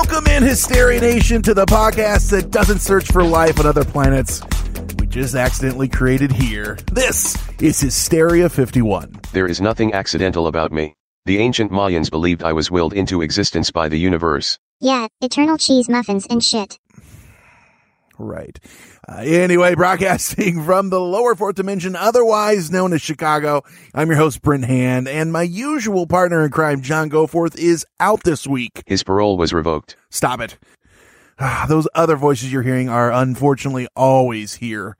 Welcome in, Hysteria Nation, to the podcast that doesn't search for life on other planets. We just accidentally created here. This is Hysteria 51. There is nothing accidental about me. The ancient Mayans believed I was willed into existence by the universe. Yeah, eternal cheese muffins and shit. Right. Uh, anyway, broadcasting from the lower fourth dimension, otherwise known as Chicago, I'm your host, Brent Hand, and my usual partner in crime, John Goforth, is out this week. His parole was revoked. Stop it. Ah, Those other voices you're hearing are unfortunately always here.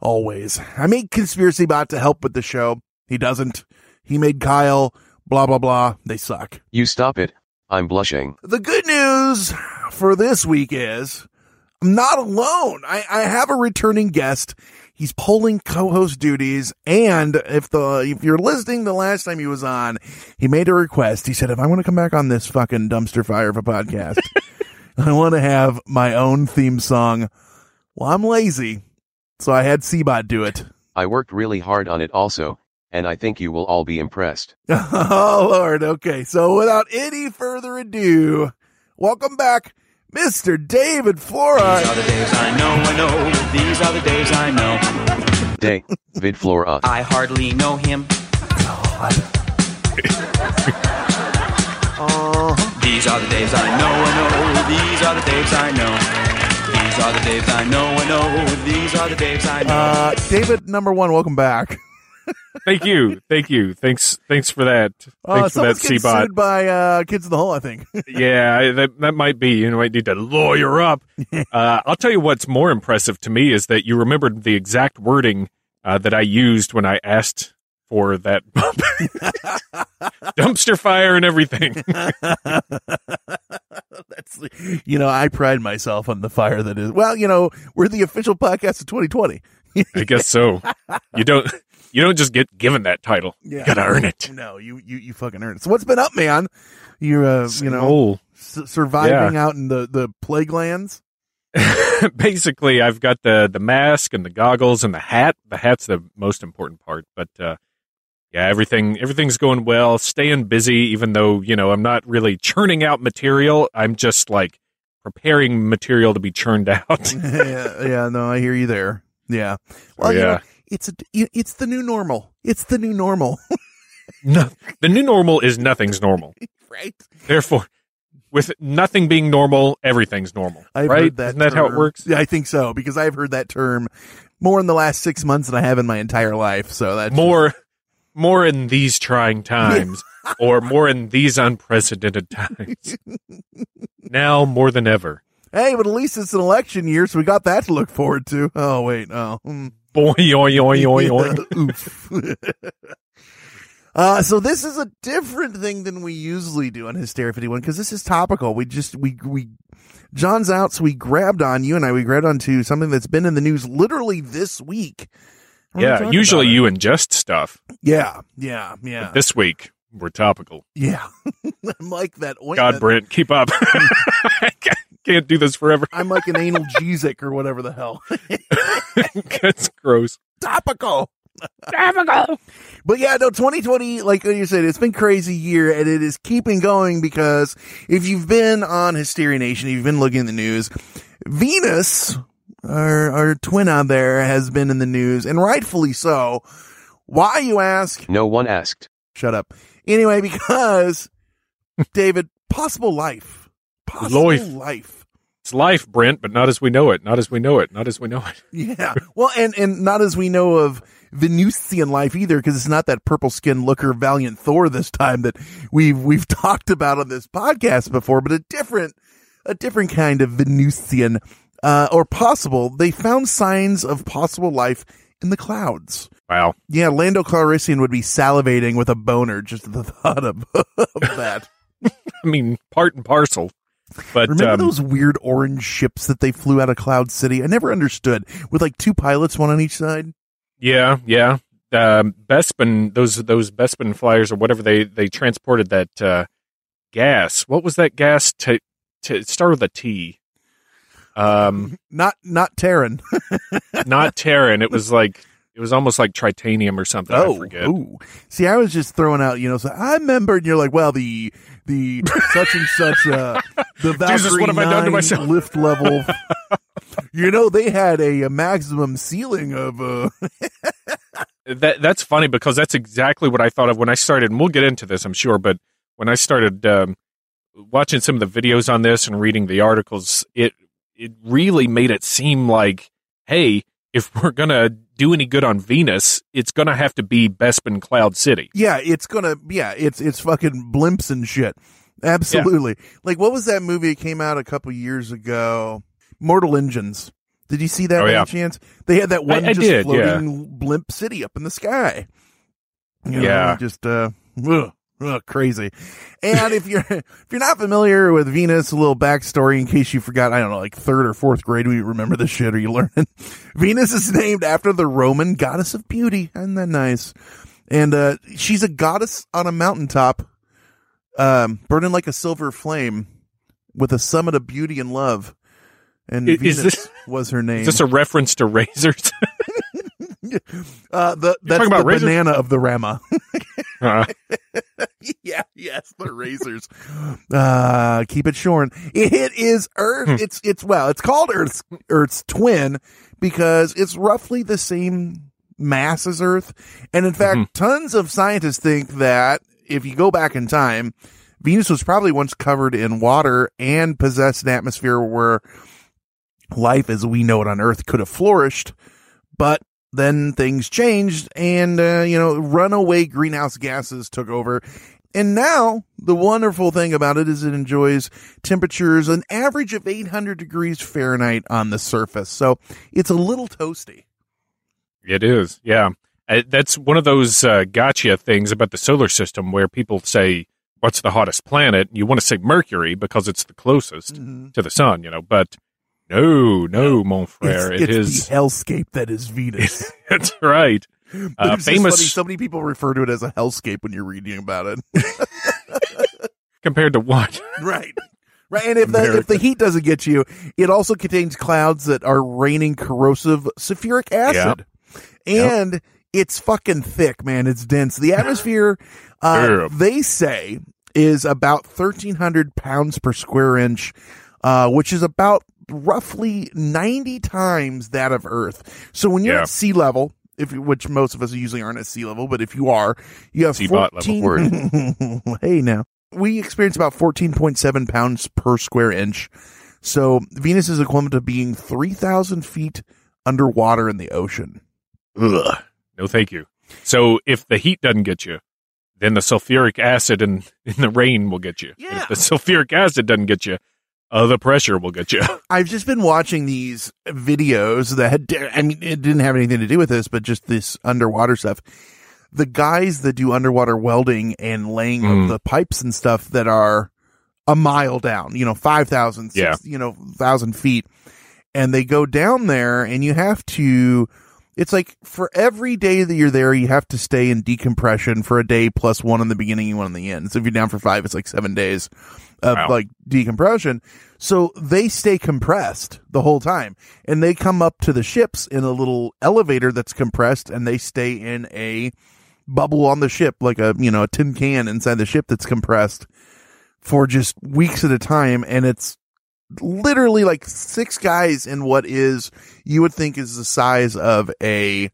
Always. I made Conspiracy Bot to help with the show. He doesn't. He made Kyle, blah, blah, blah. They suck. You stop it. I'm blushing. The good news for this week is I'm not alone. I, I have a returning guest. He's pulling co-host duties. And if the, if you're listening the last time he was on, he made a request. He said, if I want to come back on this fucking dumpster fire of a podcast, I want to have my own theme song. Well, I'm lazy. So I had Seabot do it. I worked really hard on it also, and I think you will all be impressed. Oh, Lord. Okay. So without any further ado, welcome back, Mr. David Flora. These are the days I know, I know. These are the days I know. Day, vid flora. I hardly know him. These are the days I know, I know. These are the days I know. These are the days I know, I know. These are the days I know. Uh, David, number one, welcome back. Thank you, thank you. Thanks, thanks for that. Uh, Thanks for that, sued by uh, Kids in the Hall, I think. Yeah, that that might be. You might need to lawyer up. Uh, I'll tell you what's more impressive to me is that you remembered the exact wording uh, that I used when I asked for that dumpster fire and everything. That's, you know, I pride myself on the fire that is. Well, you know, we're the official podcast of 2020. I guess so. You don't you don't just get given that title. Yeah. You gotta earn it. No, you you you fucking earn it. So what's been up, man? You're uh, you know s- surviving out in the the plague lands. basically I've got the the mask and the goggles and the hat. The hat's the most important part, but uh yeah, everything everything's going well. Staying busy even though, you know, I'm not really churning out material. I'm just like preparing material to be churned out. yeah, yeah, no, I hear you there. Yeah. Well, you yeah. know, it's a it's the new normal. It's the new normal, No, the new normal is nothing's normal. right? Therefore, with nothing being normal, everything's normal. I've right? heard that. Isn't that how it works? Yeah, I think so because I've heard that term more in the last six months than I have in my entire life. So that's More, more in these trying times, or more in these unprecedented times. now more than ever. Hey, but at least it's an election year, so we got that to look forward to. Oh wait, oh. hmm. Boy, oy, oy, oy, oy. Oof. uh, so this is a different thing than we usually do on Hysteria 51 because this is topical. We just, we, we, John's out, so we grabbed on, you and I, we grabbed onto something that's been in the news literally this week. We're Yeah, usually you ingest stuff. Yeah, yeah, yeah, This week, we're topical. yeah. I'm like that ointment. God, Brent, keep up. I can't do this forever. I'm like an analgesic or whatever the hell. That's gross. topical. Topical. But yeah, no, 2020, like you said, it's been crazy year and it is keeping going because if you've been on Hysteria Nation, if you've been looking at the news, Venus, our, our twin out there has been in the news and rightfully so. Why you ask? No one asked. Shut up. Anyway, because David, possible life, possible Life. life. It's life, Brent, but not as we know it. Not as we know it. Not as we know it. Yeah. Well, and, and not as we know of Venusian life either, because it's not that purple skinned looker valiant Thor this time that we've, we've talked about on this podcast before, but a different, a different kind of Venusian, uh, or possible. They found signs of possible life in the clouds. Wow. Yeah, Lando Calrissian would be salivating with a boner just at the thought of, of that. I mean, part and parcel. But Remember um, those weird orange ships that they flew out of Cloud City? I never understood. With like two pilots, one on each side. Yeah, yeah. Um, Bespin, those those Bespin flyers or whatever they they transported that uh, gas. What was that gas? To to start with a T. Um, Not not Terran. not Terran. It was like it was almost like tritanium or something. I oh, forget. ooh. See, I was just throwing out, you know, so I remember, and you're like, well, the the such and such, uh, the Valkyrie Jesus, what have I done to 9 myself? lift level. you know, they had a, a maximum ceiling of uh, That that's funny because that's exactly what I thought of when I started. And we'll get into this, I'm sure. But when I started um, watching some of the videos on this and reading the articles, it it really made it seem like, hey, if we're gonna do any good on Venus, it's gonna have to be Bespin Cloud City. yeah, it's gonna, yeah, it's it's fucking blimps and shit. Absolutely. Like, what was that movie that came out a couple years ago? Mortal Engines. Did you see that Oh, by yeah. chance? They had that one I just did, floating blimp city up in the sky. You know, Yeah. just uh, ugh, ugh, crazy. And if you're if you're not familiar with Venus, a little backstory in case you forgot. I don't know, like third or fourth grade, we remember this shit. Are you learning? Venus is named after the Roman goddess of beauty. Isn't that nice? And uh, she's a goddess on a mountaintop, um, burning like a silver flame, with a summit of beauty and love. And is Venus this- was her name. Is this a reference to razors? uh, the that's talking the razors? banana of the Rama. Uh, yeah, yes, the razors. Uh, keep it short. It is Earth. Hmm. It's it's well, it's called Earth's Earth's twin because it's roughly the same mass as Earth, and in fact, Mhm. tons of scientists think that if you go back in time, Venus was probably once covered in water and possessed an atmosphere where life as we know it on Earth could have flourished, but then things changed and, uh, you know, runaway greenhouse gases took over. And now the wonderful thing about it is it enjoys temperatures an average of 800 degrees Fahrenheit on the surface. So it's a little toasty. It is, yeah. Uh, That's one of those uh, gotcha things about the solar system where people say, "What's the hottest planet?" You want to say Mercury because it's the closest Mm-hmm. to the sun, you know. But no, no, mon frere, it's it it's the hellscape that is Venus. That's right. Uh, it's famous so many people refer to it as a hellscape when you're reading about it. compared to what? right. Right. And if the, if the heat doesn't get you, it also contains clouds that are raining corrosive sulfuric acid. And it's fucking thick, man. It's dense. The atmosphere, uh, they say is about 1300 pounds per square inch, uh, which is about roughly 90 times that of Earth. So when you're Yeah. at sea level, if which most of us usually aren't at sea level, but if you are, you have level. 14 hey now. We experience about 14.7 pounds per square inch. So Venus is equivalent to being 3,000 feet underwater in the ocean. Ugh. No, thank you. So if the heat doesn't get you, then the sulfuric acid in, in the rain will get you. And Yeah. If the sulfuric acid doesn't get you, uh, the pressure will get you. I've just been watching these videos that had, I mean, it didn't have anything to do with this, but just this underwater stuff. The guys that do underwater welding and laying Mm. of the pipes and stuff that are a mile down, you know, 5,000, Yeah. you know, thousand feet. And they go down there and you have to, it's like for every day that you're there, you have to stay in decompression for a day plus one in the beginning and one in the end. So if you're down for five, it's like seven days of Wow. like decompression. So they stay compressed the whole time and they come up to the ships in a little elevator that's compressed and they stay in a bubble on the ship, like a, you know, a tin can inside the ship that's compressed for just weeks at a time. And it's literally like six guys in what is, you would think is the size of a,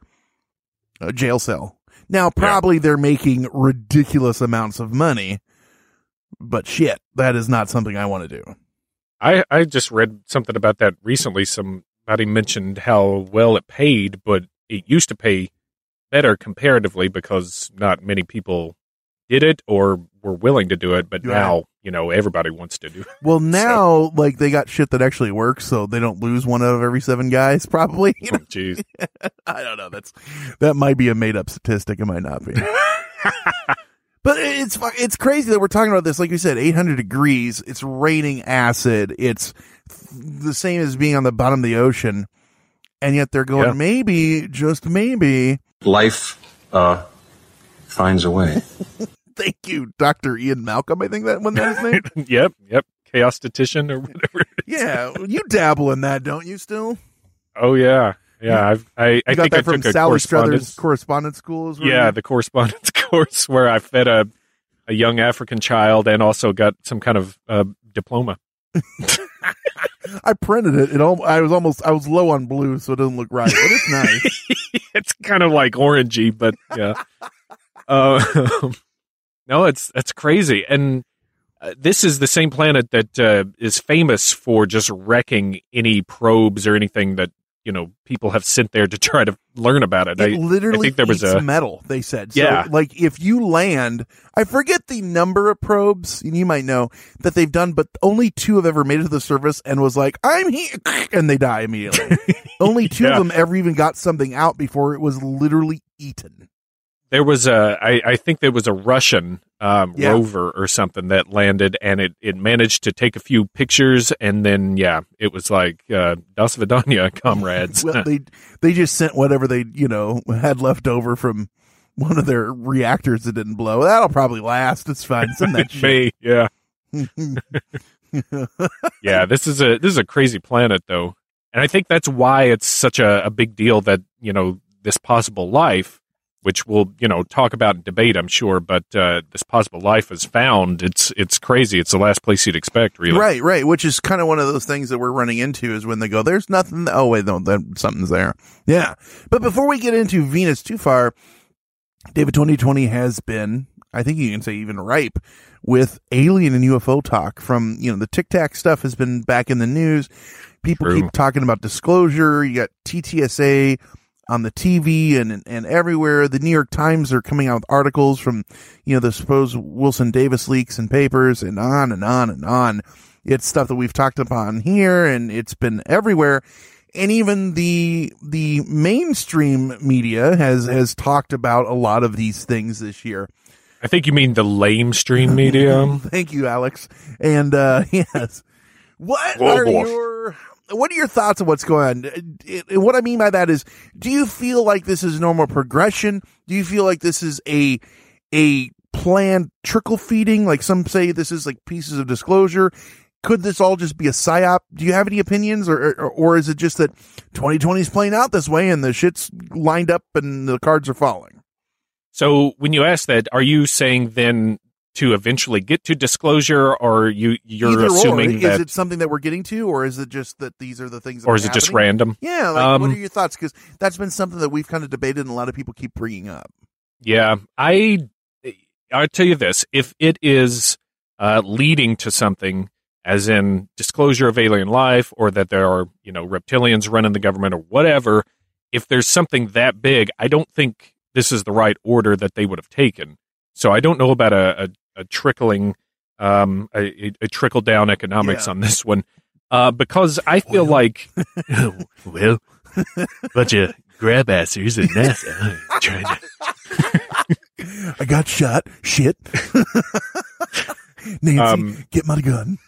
a jail cell. Now, probably they're making ridiculous amounts of money, but shit, that is not something I want to do. I, I just read something about that recently. Somebody mentioned how well it paid, but it used to pay better comparatively because not many people did it or were willing to do it, but Right. now you know everybody wants to do. it. Well, now like they got shit that actually works, so they don't lose one out of every seven guys. Probably. You know? Jeez. I don't know. That's that might be a made up statistic. It might not be. but it's it's crazy that we're talking about this. Like you said, 800 degrees. It's raining acid. It's the same as being on the bottom of the ocean, and yet they're going Yeah. maybe, just maybe. Life uh, finds a way. Thank you, Doctor Ian Malcolm. I think that one that his name. yep, yep. Chaos statistician or whatever. yeah, you dabble in that, don't you? Still, Oh yeah, yeah. I've, I you I got think that I from took a Sally Struthers correspondence. correspondence school. Is where Yeah, you- the correspondence course where I fed a a young African child and also got some kind of uh, diploma. I printed it. It all. I was almost. I was low on blue, so it doesn't look right, but it's nice. it's kind of like orangey, but yeah. Uh, no, it's that's crazy, and uh, this is the same planet that uh, is famous for just wrecking any probes or anything that you know people have sent there to try to learn about it. It I, literally I think there was a metal. They said, so, Yeah. Like if you land, I forget the number of probes, and you might know that they've done, but only two have ever made it to the surface and was like, "I'm here," and they die immediately. only two Yeah. of them ever even got something out before it was literally eaten. There was a I, I think there was a Russian um, Yeah. rover or something that landed and it, it managed to take a few pictures and then yeah it was like uh, Das Vidania comrades Well, they they just sent whatever they you know had left over from one of their reactors that didn't blow. That'll probably last. It's fine. Send that shit. May, yeah yeah this is a this is a crazy planet though and I think that's why it's such a, a big deal that you know this possible life which we'll you know talk about and debate I'm sure but uh, this possible life is found it's it's crazy it's the last place you'd expect really Right, right. Which is kind of one of those things that we're running into is when they go, "There's nothing." Oh wait, no, that, something's there. Yeah, but before we get into Venus too far, David 2020 has been, I think you can say, even ripe with alien and UFO talk. From you know, the Tic Tac stuff has been back in the news. People True. keep talking about disclosure. You got TTSA on the TV and and everywhere. The New York Times are coming out with articles from you know the supposed Wilson Davis leaks and papers and on and on and on. It's stuff that we've talked upon here and it's been everywhere. And even the the mainstream media has has talked about a lot of these things this year. I think you mean the lame stream media. Thank you, Alex. And uh yes. What are boy. your what are your thoughts on what's going on? Uh, it- it- uh, what I mean by that is, do you feel like this is normal progression? Do you feel like this is a a planned trickle feeding? Like some say this is like pieces of disclosure. Could this all just be a psyop? Do you have any opinions, or or, or is it just that 2020 is playing out this way and the shit's lined up and the cards are falling? So when you ask that, are you saying then to eventually get to disclosure, or you you're Either assuming or. that, is it something that we're getting to, or is it just that these are the things? That or is it just random? Yeah, like what Um, are your thoughts? Because that's been something that we've kind of debated, and a lot of people keep bringing up. Yeah, I I'll tell you this: if it is uh, leading to something, as in disclosure of alien life, or that there are you know reptilians running the government, or whatever, if there's something that big, I don't think this is the right order that they would have taken. So I don't know about a, a, a trickling, um, a, a trickle down economics Yeah. on this one, uh, because I feel like, well, bunch of grab assers at NASA trying to. I got shot. Shit. Nancy, Um, get my gun.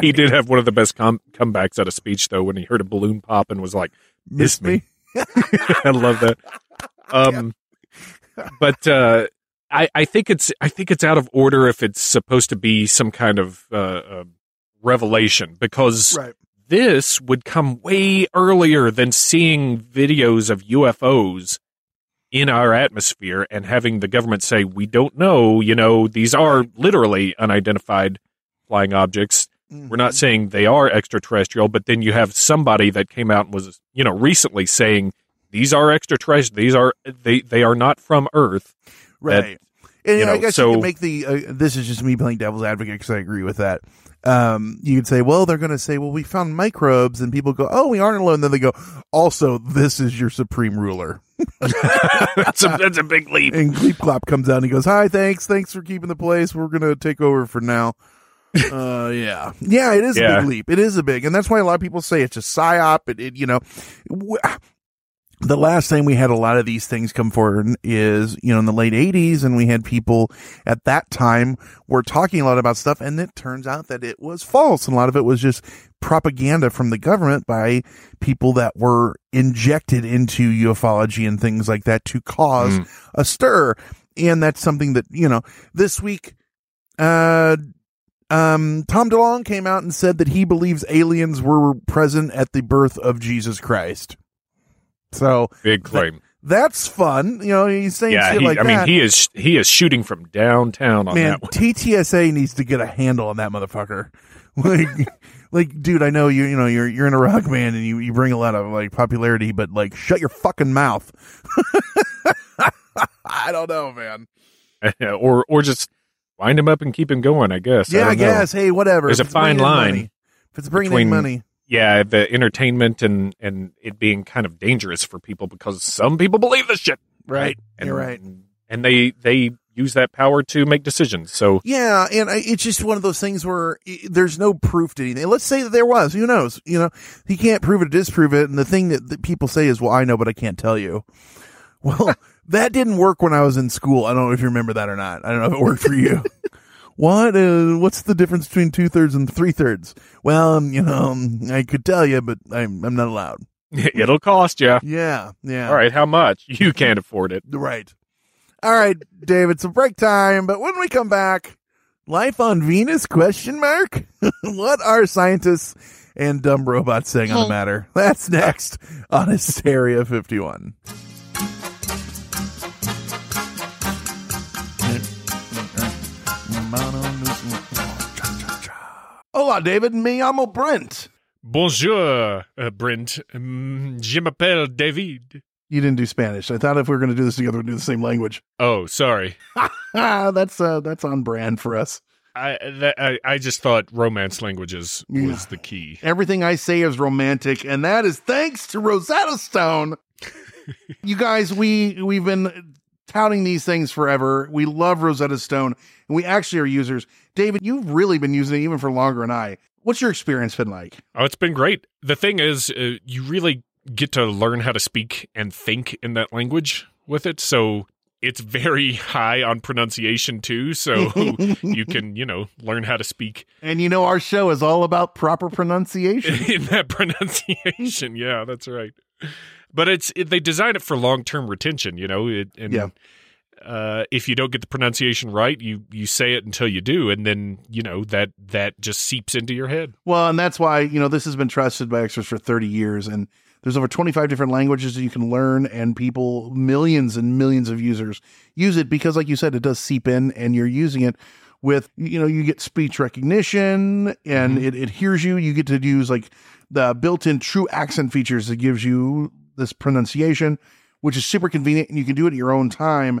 He did have one of the best com- comebacks at a speech, though, when he heard a balloon pop and was like, Miss me. I love that. Um, but uh, I, I think it's I think it's out of order if it's supposed to be some kind of uh, uh, revelation because Right. this would come way earlier than seeing videos of UFOs in our atmosphere and having the government say we don't know. You know, these are literally unidentified flying objects. We're not saying they are extraterrestrial, but then you have somebody that came out and was, you know, recently saying these are extraterrestrial. These are they they are not from Earth. That- Right. And you know, I guess so you can make the. Uh, this is just me playing devil's advocate because I agree with that. Um, you could say, well, they're going to say, well, we found microbes, and people go, oh, we aren't alone. Then they go, also, this is your supreme ruler. that's a that's a big leap. And Gleep Clop comes out and he goes, hi, thanks, thanks for keeping the place. We're going to take over for now. uh, yeah, yeah, it is a big leap. It is a big, and that's why a lot of people say it's a psyop. It, it you know, w- the last time we had a lot of these things come forward is, you know, in the late 80s, and we had people at that time were talking a lot about stuff, and it turns out that it was false. And a lot of it was just propaganda from the government by people that were injected into ufology and things like that to cause Mm. a stir. And that's something that, you know, this week, uh, um, Tom DeLonge came out and said that he believes aliens were present at the birth of Jesus Christ. So Big claim. that's fun. You know, he's saying yeah, shit he, like I that. mean, he is he is shooting from downtown on Man, that one. TTSA needs to get a handle on that motherfucker. Like, like, dude, I know you. You know, you're you're in a rock band and you you bring a lot of like popularity, but like, shut your fucking mouth. I don't know, man. or or just wind him up and keep him going. I guess. Yeah, I, know. guess. Hey, whatever. There's If a fine line money- if it's bringing money, Yeah, the entertainment and and it being kind of dangerous for people because some people believe this shit. right? And, You're right. And they they use that power to make decisions. So Yeah, and I, it's just one of those things where there's no proof to anything. Let's say that there was. Who knows? You know, he can't prove it or disprove it. And the thing that, that people say is, "Well, I know, but I can't tell you." Well, that didn't work when I was in school. I don't know if you remember that or not. I don't know if it worked for you. what? Uh, what's the difference between two thirds and three thirds? Well, um, you know, um, I could tell you, but I'm I'm not allowed. it'll cost you. Yeah, yeah. All right, how much? You can't afford it. Right. All right, David, it's a break time, but when we come back, life on Venus question mark? what are scientists and dumb robots saying on the matter? That's next on Hysteria 51. Hola, David. Me llamo Brent. Bonjour, uh, Brent. Um, je m'appelle David. You didn't do Spanish. I thought if we were going to do this together, we'd do the same language. Oh, sorry. That's uh, that's on brand for us. I that, I, I just thought romance languages was Yeah. the key. Everything I say is romantic, and that is thanks to Rosetta Stone. you guys, we we've been touting these things forever. We love Rosetta Stone, and we actually are users. David, you've really been using it even for longer than I. What's your experience been like? Oh, it's been great. The thing is, uh, you really get to learn how to speak and think in that language with it. So it's very high on pronunciation too. So you can, you know, learn how to speak And you know, our show is all about proper pronunciation. in that pronunciation. Yeah, that's right. But it's it, they design it for long term retention. You know, it, and Yeah. Uh, if you don't get the pronunciation right, you you say it until you do, and then you know that that just seeps into your head. Well, and that's why, you know, this has been trusted by experts for 30 years and there's over 25 different languages that you can learn and people millions and millions of users use it because like you said it does seep in and you're using it with you know you get speech recognition and it, it hears you. You get to use like the built-in true accent features that gives you this pronunciation which is super convenient and you can do it at your own time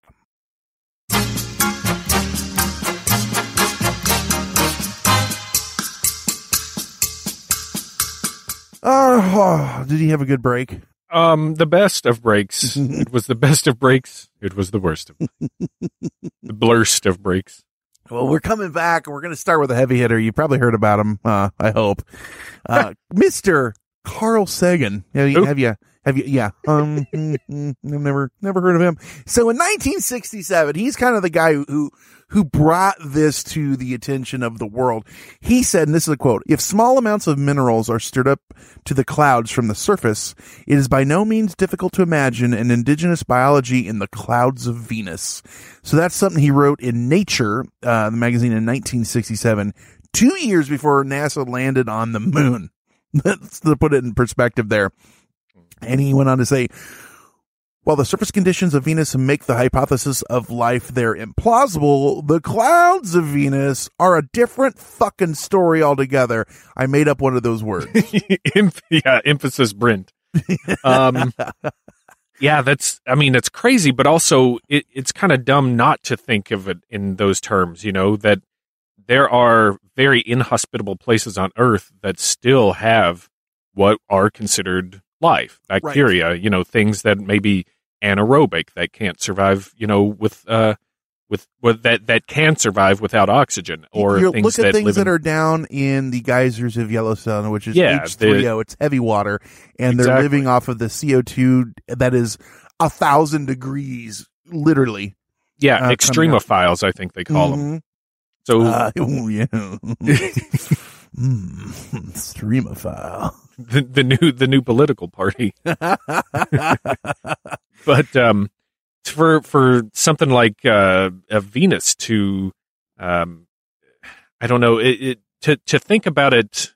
Oh, did he have a good break? Um, the best of breaks. it was the best of breaks. It was the worst of the blurst of breaks. Well, we're coming back we're going to start with a heavy hitter. You probably heard about him. Uh, I hope. Uh, Mr. Carl Sagan. Have you, have you, have you, yeah. Um, mm, mm, I've never, never heard of him. So in 1967, he's kind of the guy who, who brought this to the attention of the world. He said, and this is a quote, if small amounts of minerals are stirred up to the clouds from the surface, it is by no means difficult to imagine an indigenous biology in the clouds of Venus. So that's something he wrote in Nature, uh, the magazine in 1967, two years before NASA landed on the moon. Let's put it in perspective there. And he went on to say, while the surface conditions of Venus make the hypothesis of life there implausible, the clouds of Venus are a different fucking story altogether. I made up one of those words. yeah, emphasis Brent. Um, yeah, that's, I mean, it's crazy, but also it, it's kind of dumb not to think of it in those terms, you know, that there are very inhospitable places on Earth that still have what are considered life, bacteria, right. you know, things that may be anaerobic that can't survive, you know, with, uh, with, with that that can survive without oxygen or You're, things look at that things that in, are down in the geysers of Yellowstone, which is Yeah, H3O. It's heavy water, and they're living off of the CO2 that is a thousand degrees, literally. yeah uh, extremophiles I think they call them. Mhm. So Uh, yeah. mm, streamophile. the, the new the new political party. but um, for for something like uh, a Venus to, um, I don't know, it, it to to think about it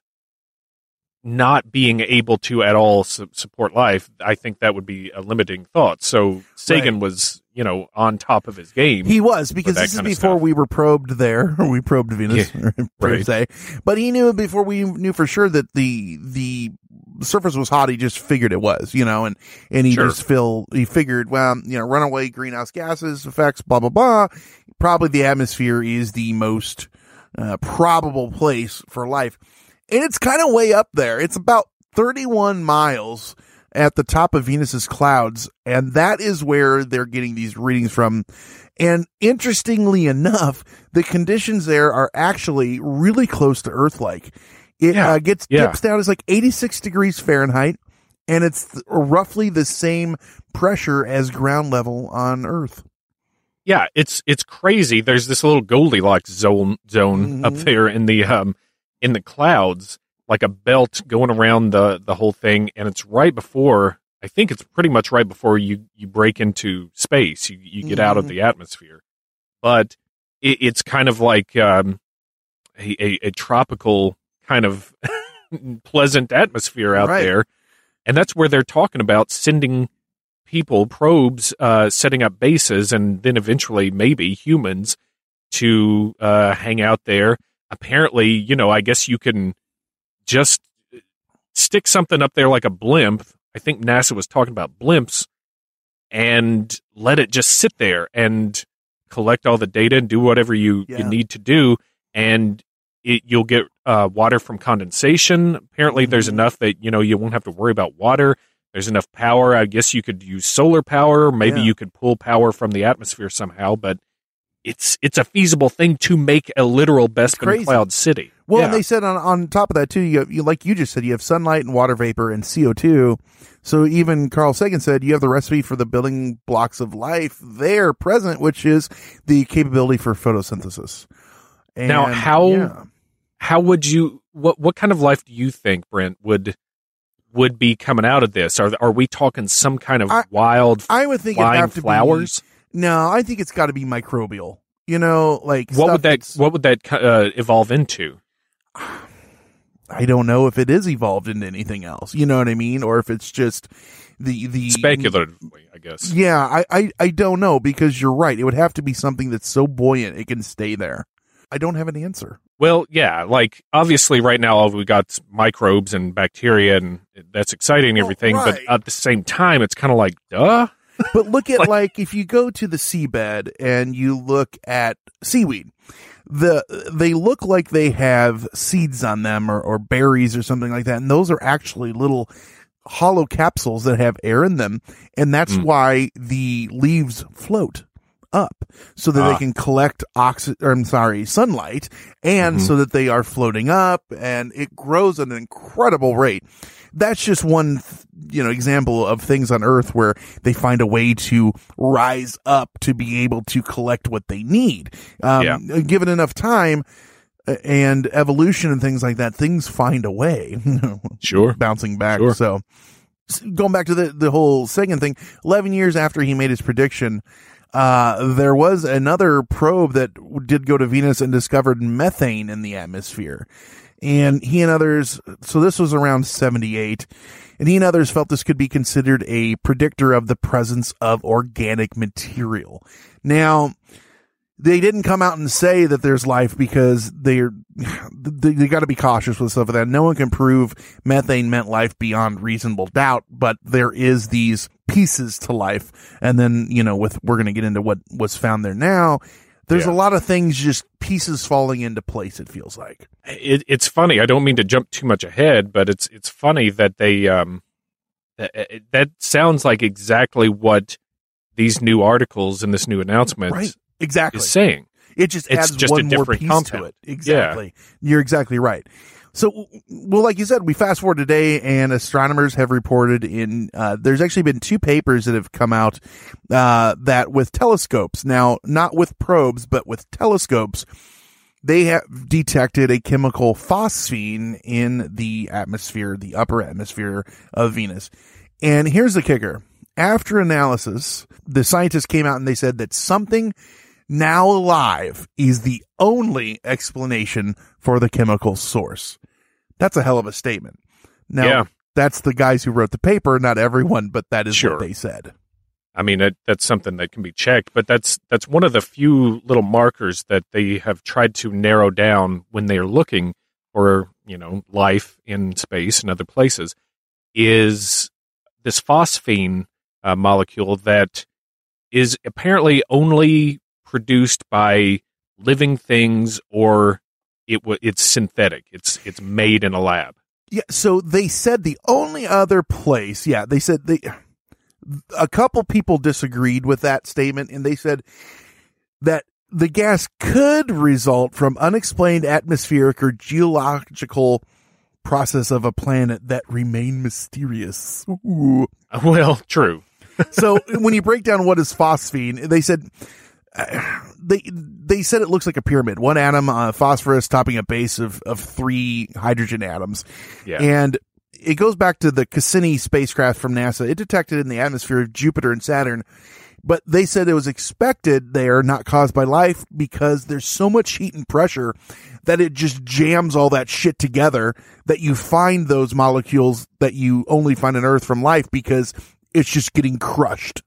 not being able to at all su- support life, I think that would be a limiting thought. So Sagan was, you know, on top of his game. He was because this is before we were probed there. We probed Venus, Yeah, per right. se. But he knew before we knew for sure that the the surface was hot. He just figured it was, you know, and and he Sure. just feel he figured, well, you know, runaway greenhouse gases effects, blah blah blah. Probably the atmosphere is the most uh, probable place for life, and it's kind of way up there. It's about thirty one miles at the top of Venus's clouds, and that is where they're getting these readings from. And interestingly enough, the conditions there are actually really close to Earth-like. It Yeah, uh, gets yeah. dips down. It's like 86 degrees Fahrenheit, and it's th- roughly the same pressure as ground level on Earth. yeah, it's it's crazy. There's this little Goldilocks zone zone up Mhm. there in the um in the clouds, like a belt going around the the whole thing, and it's right before. I think it's pretty much right before you you break into space. You you get out of Mhm. the atmosphere, but it, it's kind of like um, a, a, a tropical kind of pleasant atmosphere out Right. there, and that's where they're talking about sending people probes, uh, setting up bases, and then eventually maybe humans to uh, hang out there. Apparently, you know, I guess you can just stick something up there like a blimp. I think NASA was talking about blimps and let it just sit there and collect all the data and do whatever you, Yeah. you need to do. And it, you'll get uh, water from condensation. Apparently, there's Mm-hmm. enough that you know you won't have to worry about water. There's enough power. I guess you could use solar power. Maybe Yeah. you could pull power from the atmosphere somehow. But it's it's a feasible thing to make a literal Bespin crazy. cloud city. Well, Yeah. and they said on on top of that too, you, have, you like you just said, you have sunlight and water vapor and CO two. So even Carl Sagan said you have the recipe for the building blocks of life there present, which is the capability for photosynthesis. And, now how yeah. how would you what what kind of life do you think Brent would would be coming out of this? Are are we talking some kind of wild I would think it'd flying have to flowers? be no. I think it's got to be microbial. You know, like what would that what would that uh, evolve into? I don't know if it is evolved into anything else. You know what I mean, or if it's just the the Speculatively, I guess. Yeah, I, I, I don't know because you're right. It would have to be something that's so buoyant it can stay there. I don't have an answer. Well, yeah, like obviously right now all we got microbes and bacteria and that's exciting and everything, right. but at the same time it's kind of like duh. But look at like, if you go to the seabed and you look at seaweed, the they look like they have seeds on them or, or berries or something like that, and those are actually little hollow capsules that have air in them, and that's Hmm. why the leaves float up so that Ah. they can collect oxygen or I'm sorry, sunlight and Mhm. so that they are floating up and it grows at an incredible rate. That's just one, you know, example of things on earth where they find a way to rise up to be able to collect what they need. Um, given enough time uh, and evolution and things like that, things find a way. Sure. Bouncing back. Sure. So s- going back to the, the whole Sagan thing, 11 years after he made his prediction, uh, there was another probe that did go to Venus and discovered methane in the atmosphere. And he and others, so this was around 78, and he and others felt this could be considered a predictor of the presence of organic material. Now, they didn't come out and say that there's life because they're they, they got to be cautious with stuff like that. No one can prove methane meant life beyond reasonable doubt, but there is these pieces to life. And then you know, with we're going to get into what was found there now. There's Yeah. a lot of things, just pieces falling into place. It feels like. it, it's funny. I don't mean to jump too much ahead, but it's it's funny that they um that, that sounds like exactly what these new articles and this new announcement Right. Exactly. is saying. It just It's adds just a one more piece compound. to it. Exactly. You're exactly right. So, well, like you said, we fast forward today, and astronomers have reported in. Uh, there's actually been two papers that have come out uh, that with telescopes. Now, not with probes, but with telescopes, they have detected a chemical phosphine in the atmosphere, the upper atmosphere of Venus. And here's the kicker: after analysis, the scientists came out and they said that something now alive is the only explanation for the chemical source. That's a hell of a statement. Now, Yeah. that's the guys who wrote the paper, not everyone, but that is Sure. what they said. I mean, that, that's something that can be checked, but that's that's one of the few little markers that they have tried to narrow down when they are looking for you know life in space and other places. Is this phosphine uh, molecule that is apparently only produced by living things or it wa it's synthetic. It's it's made in a lab. Yeah, so they said the only other place, yeah, they said they a couple people disagreed with that statement and they said that the gas could result from unexplained atmospheric or geological process of a planet that remain mysterious. Ooh. Well, true. so when you break down what is phosphine, they said they they said it looks like a pyramid. One atom, uh, phosphorus, topping a base of of three hydrogen atoms. Yeah. And it goes back to the Cassini spacecraft from NASA. It detected in the atmosphere of Jupiter and Saturn But they said it was expected there, not caused by life, because there's so much heat and pressure that it just jams all that shit together that you find those molecules that you only find on Earth from life because it's just getting crushed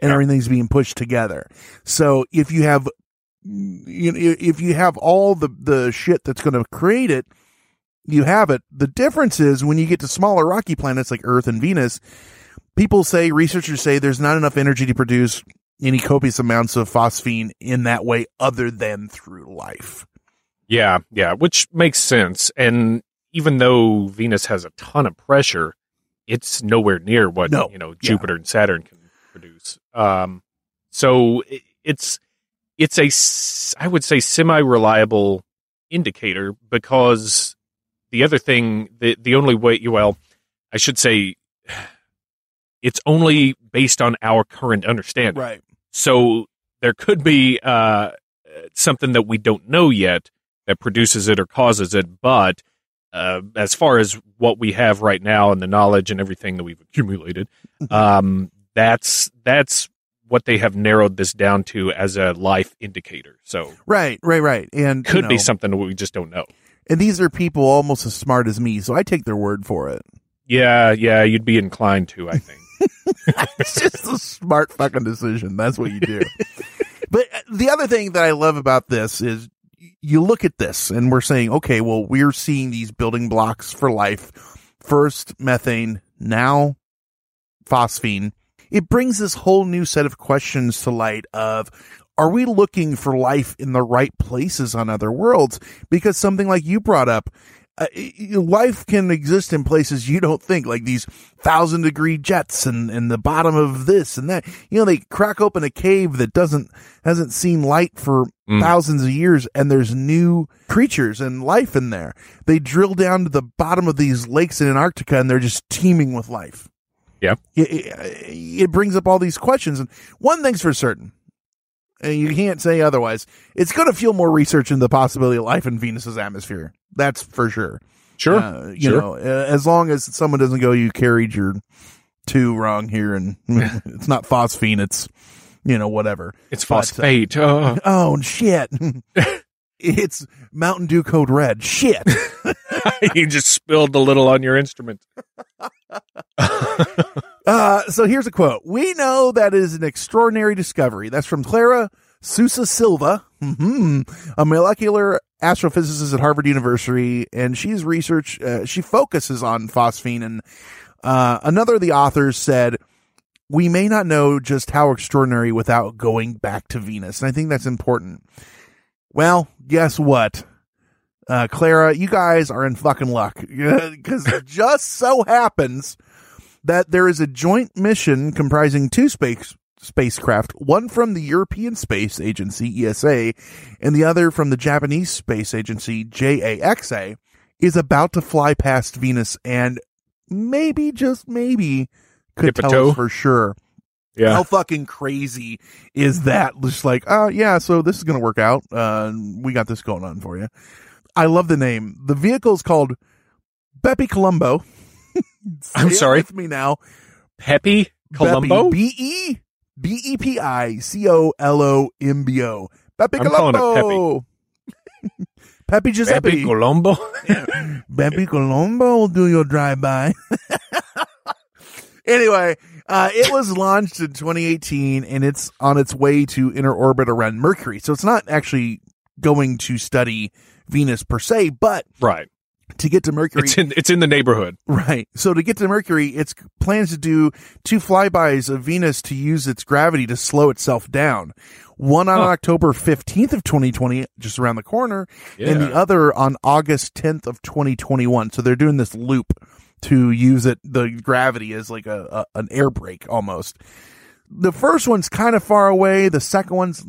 and everything's being pushed together. So if you have, you know, if you have all the, the shit that's going to create it, you have it. The difference is when you get to smaller rocky planets like Earth and Venus, people say, researchers say there's not enough energy to produce any copious amounts of phosphine in that way other than through life. Yeah, yeah, which makes sense. And even though Venus has a ton of pressure, it's nowhere near what No, you know yeah. Jupiter and Saturn can produce. Um, so it's it's a I would say semi reliable indicator because the other thing the the only way well I should say it's only based on our current understanding. Right. So there could be uh, something that we don't know yet that produces it or causes it, but uh, as far as what we have right now and the knowledge and everything that we've accumulated, um, that's that's what they have narrowed this down to as a life indicator. So Right, right, right. And you could be something we just don't know. And these are people almost as smart as me, so I take their word for it. Yeah, yeah, you'd be inclined to, I think. it's just a smart fucking decision. That's what you do. but uh, the other thing that I love about this is you look at this and we're saying, okay, well, we're seeing these building blocks for life. First methane, now phosphine. It brings this whole new set of questions to light of are we looking for life in the right places on other worlds? Because something like you brought up, uh, life can exist in places you don't think, like these thousand degree jets and, and the bottom of this and that. You know, they crack open a cave that doesn't, hasn't seen light for Mm. thousands of years and there's new creatures and life in there. They drill down to the bottom of these lakes in Antarctica and they're just teeming with life. Yeah. It, it, brings up all these questions. And one thing's for certain, and you can't say otherwise. It's going to fuel more research into the possibility of life in Venus's atmosphere. That's for sure. Sure. Uh, you Sure. know, as long as someone doesn't go, you carried your two wrong here, and it's not phosphine. It's you know whatever. It's But, uh, phosphate. Oh. oh shit! it's Mountain Dew Code Red. Shit. you just spilled a little on your instrument. Uh, so here's a quote. We know that is an extraordinary discovery. That's from Clara Sousa Silva, hmm a molecular astrophysicist at Harvard University, and she's research. Uh, she focuses on phosphine, and uh, another of the authors said, "We may not know just how extraordinary without going back to Venus." And I think that's important. Well, guess what? Uh, Clara, you guys are in fucking luck because it just so happens that there is a joint mission comprising two space spacecraft, one from the European Space Agency ESA and the other from the Japanese Space Agency JAXA is about to fly past Venus and maybe just maybe could tell us for sure. Yeah. How fucking crazy is that? Just like, oh yeah, so this is gonna work out. Uh, we got this going on for you. I love the name. The vehicle is called Bepi Colombo. I'm sorry? with me now. Pepe Colombo? B E B E P I C O L O M B O. Bepi I'm calling it Colombo. Pepe Giuseppe. Pepe Colombo? Bepi Colombo will do your drive by. anyway, uh, it was launched in 2018 and it's on its way to inner orbit around Mercury. So it's not actually going to study Venus per se, but right. to get to Mercury, It's in it's in the neighborhood. Right. So to get to Mercury, it's plans to do two flybys of Venus to use its gravity to slow itself down. One on Huh. October 15th of 2020, just around the corner, and the other on August 10th of 2021. So they're doing this loop to use it, the gravity as like a, a an air brake almost. The first one's kind of far away. The second one's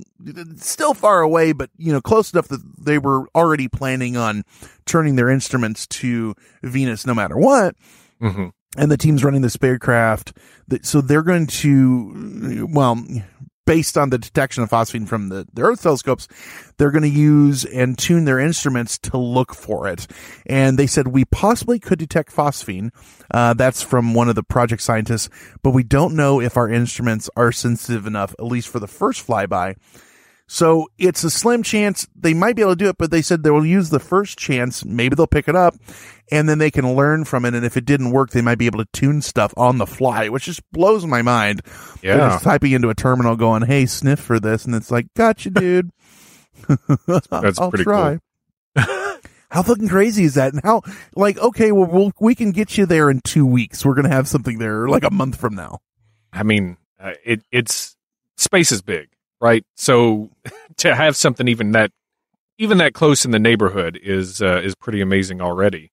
still far away, but you know, close enough that they were already planning on turning their instruments to Venus no matter what hmm and the team's running the spacecraft. So they're going to, well, based on the detection of phosphine from the, the Earth telescopes, they're going to use and tune their instruments to look for it. And they said we possibly could detect phosphine. Uh, that's from one of the project scientists, but we don't know if our instruments are sensitive enough, at least for the first flyby. So it's a slim chance they might be able to do it, but they said they will use the first chance. Maybe they'll pick it up and then they can learn from it. And if it didn't work, they might be able to tune stuff on the fly, which just blows my mind. They're Yeah. just typing into a terminal going, Hey, sniff for this. And it's like, gotcha, dude. That's I'll pretty try. How fucking crazy is that? And how, like, okay, well, we'll, we can get you there in two weeks. We're going to have something there like a month from now. I mean, uh, it it's space is big, right? So to have something even that even that close in the neighborhood is uh, is pretty amazing already.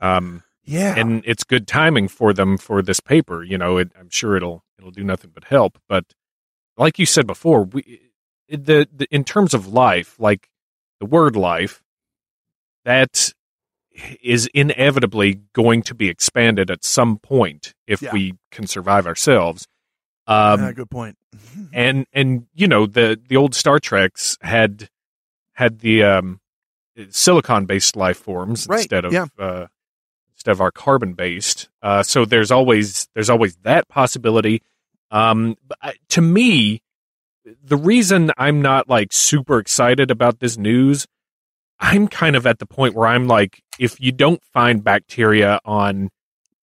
Um, Yeah. and it's good timing for them for this paper. You know, it, I'm sure it'll it'll do nothing but help. But like you said before, we the, the in terms of life, like the word life, that is inevitably going to be expanded at some point if Yeah. we can survive ourselves. Um, yeah, good point. and and you know the the old Star Treks had had the um, silicon based life forms Right, instead of yeah. uh, instead of our carbon based. Uh, so there's always there's always that possibility. Um, but I- to me, the reason I'm not like super excited about this news, I'm kind of at the point where I'm like, if you don't find bacteria on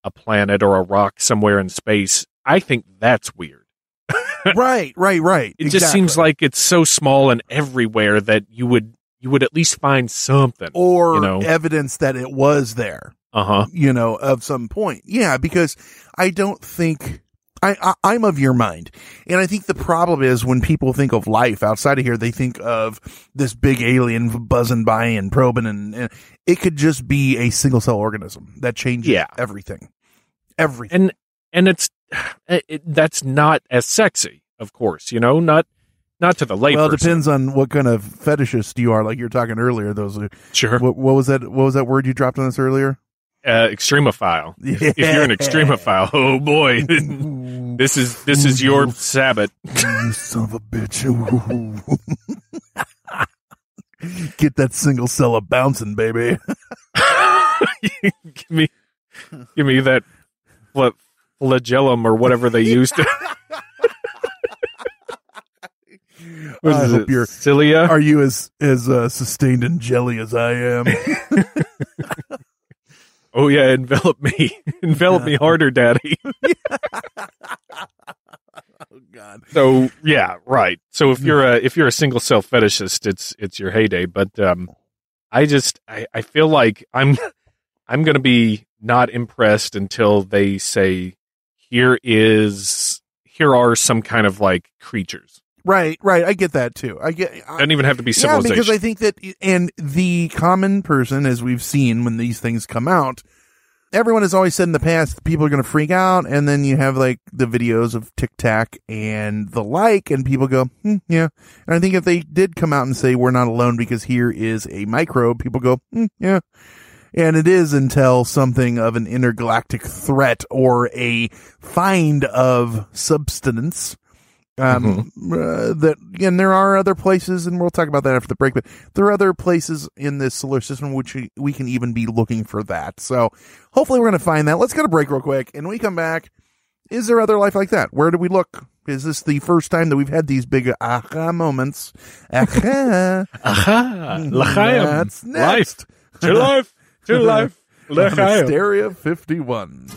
a planet or a rock somewhere in space, I think that's weird. right, right, right. It just seems like it's so small and everywhere that you would you would at least find something. or you know, evidence that it was there. uh huh. you know, of some point. Yeah, because I don't think I, I I'm of your mind, and I think the problem is when people think of life outside of here, they think of this big alien buzzing by and probing, and, and it could just be a single cell organism that changes Yeah. everything, everything. And and it's it, that's not as sexy, of course. You know, not not to the layperson. well, it depends on what kind of fetishist you are. Like you were talking earlier, those are, Sure. what, what was that? What was that word you dropped on us earlier? Uh, extremophile. If, if you're an extremophile, oh boy, this is this is your sabbat. you son of a bitch. Get that single cell a bouncing, baby. give me give me that flagellum or whatever they used. What I is hope it, you're. cilia. Are you as as uh, sustained in jelly as I am? Oh yeah, envelop me, envelop me harder, Daddy. oh God. So yeah, right. So if you're a if you're a single cell fetishist, it's it's your heyday. But um, I just I, I feel like I'm I'm gonna be not impressed until they say here is here are some kind of like creatures. Right, right. I get that too. I get. I, Doesn't even have to be civilization. yeah, because I think that, and the common person, as we've seen when these things come out, everyone has always said in the past people are going to freak out, and then you have like the videos of Tic Tac and the like, and people go, hmm, yeah. And I think if they did come out and say we're not alone because here is a microbe, people go, hmm, yeah. And it is until something of an intergalactic threat or a find of substance um uh, that and there are other places and we'll talk about that after the break but there are other places in this solar system which we, can even be looking for that. So hopefully we're going to find that. Let's get a break real quick. And when we come back is there other life like that? Where do we look? Is this the first time that we've had these big aha moments? Aha. Aha, that's next. Life, to life, to life, On L'chaim. Hysteria 51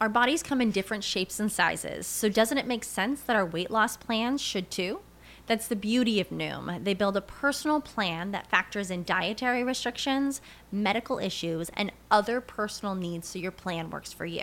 Our bodies come in different shapes and sizes, so doesn't it make sense that our weight loss plans should too? That's the beauty of Noom. They build a personal plan that factors in dietary restrictions, medical issues, and other personal needs so your plan works for you.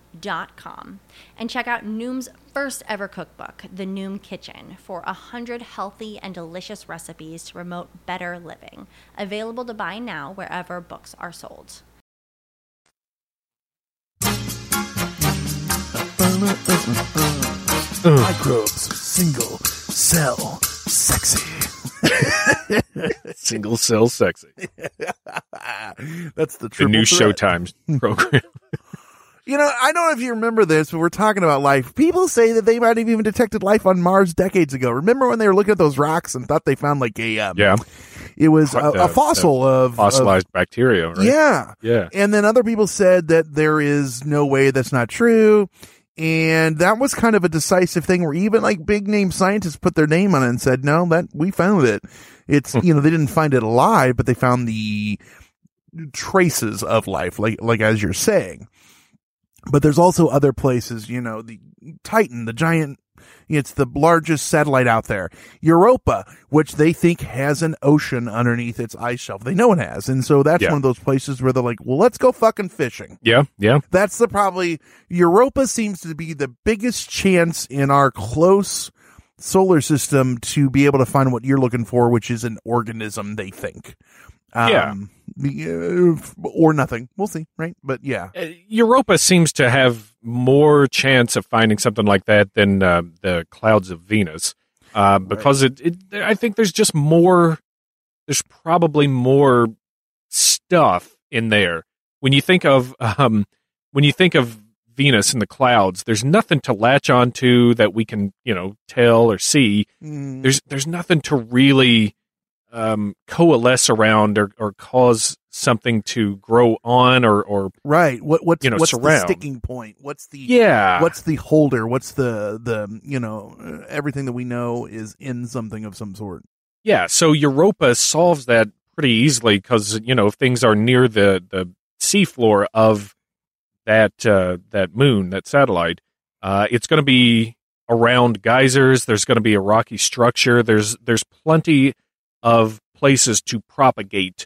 Dot com and check out Noom's first ever cookbook, The Noom Kitchen, for a hundred healthy and delicious recipes to promote better living. Available to buy now wherever books are sold. Microbes, single, cell, sexy. Single cell sexy. That's the The new threat. Showtime program. You know, I don't know if you remember this, but we're talking about life. People say that they might have even detected life on Mars decades ago. Remember when they were looking at those rocks and thought they found like a um, yeah. it was a, a fossil the of fossilized bacteria, right? yeah, Yeah. And then other people said that there is no way that's not true. And that was kind of a decisive thing where even like big name scientists put their name on it and said, no, that we found it. It's, you know, they didn't find it alive, but they found the traces of life, like, like as you're saying. But there's also other places, you know, the Titan, the giant, it's the largest satellite out there. Europa, which they think has an ocean underneath its ice shelf. They know it has. And so that's Yeah. one of those places where they're like, well, let's go fucking fishing. Yeah. Yeah. That's the probably Europa seems to be the biggest chance in our close solar system to be able to find what you're looking for, which is an organism, they think. Yeah. uh, or nothing. We'll see, right? But yeah. Uh, Europa seems to have more chance of finding something like that than uh, the clouds of Venus, uh, because it, it. I think there's just more. There's probably more stuff in there. When you think of um, when you think of Venus and the clouds, there's nothing to latch onto that we can you know tell or see. Mm. There's there's nothing to really um, coalesce around or, or cause something to grow on or or Right. What what's you know, what's the sticking point? What's the Yeah. What's the holder? What's the the you know everything that we know is in something of some sort. Yeah, so Europa solves that pretty easily because you know if things are near the the seafloor of that uh, that moon, that satellite, uh, it's going to be around geysers. There's going to be a rocky structure. There's there's plenty of places to propagate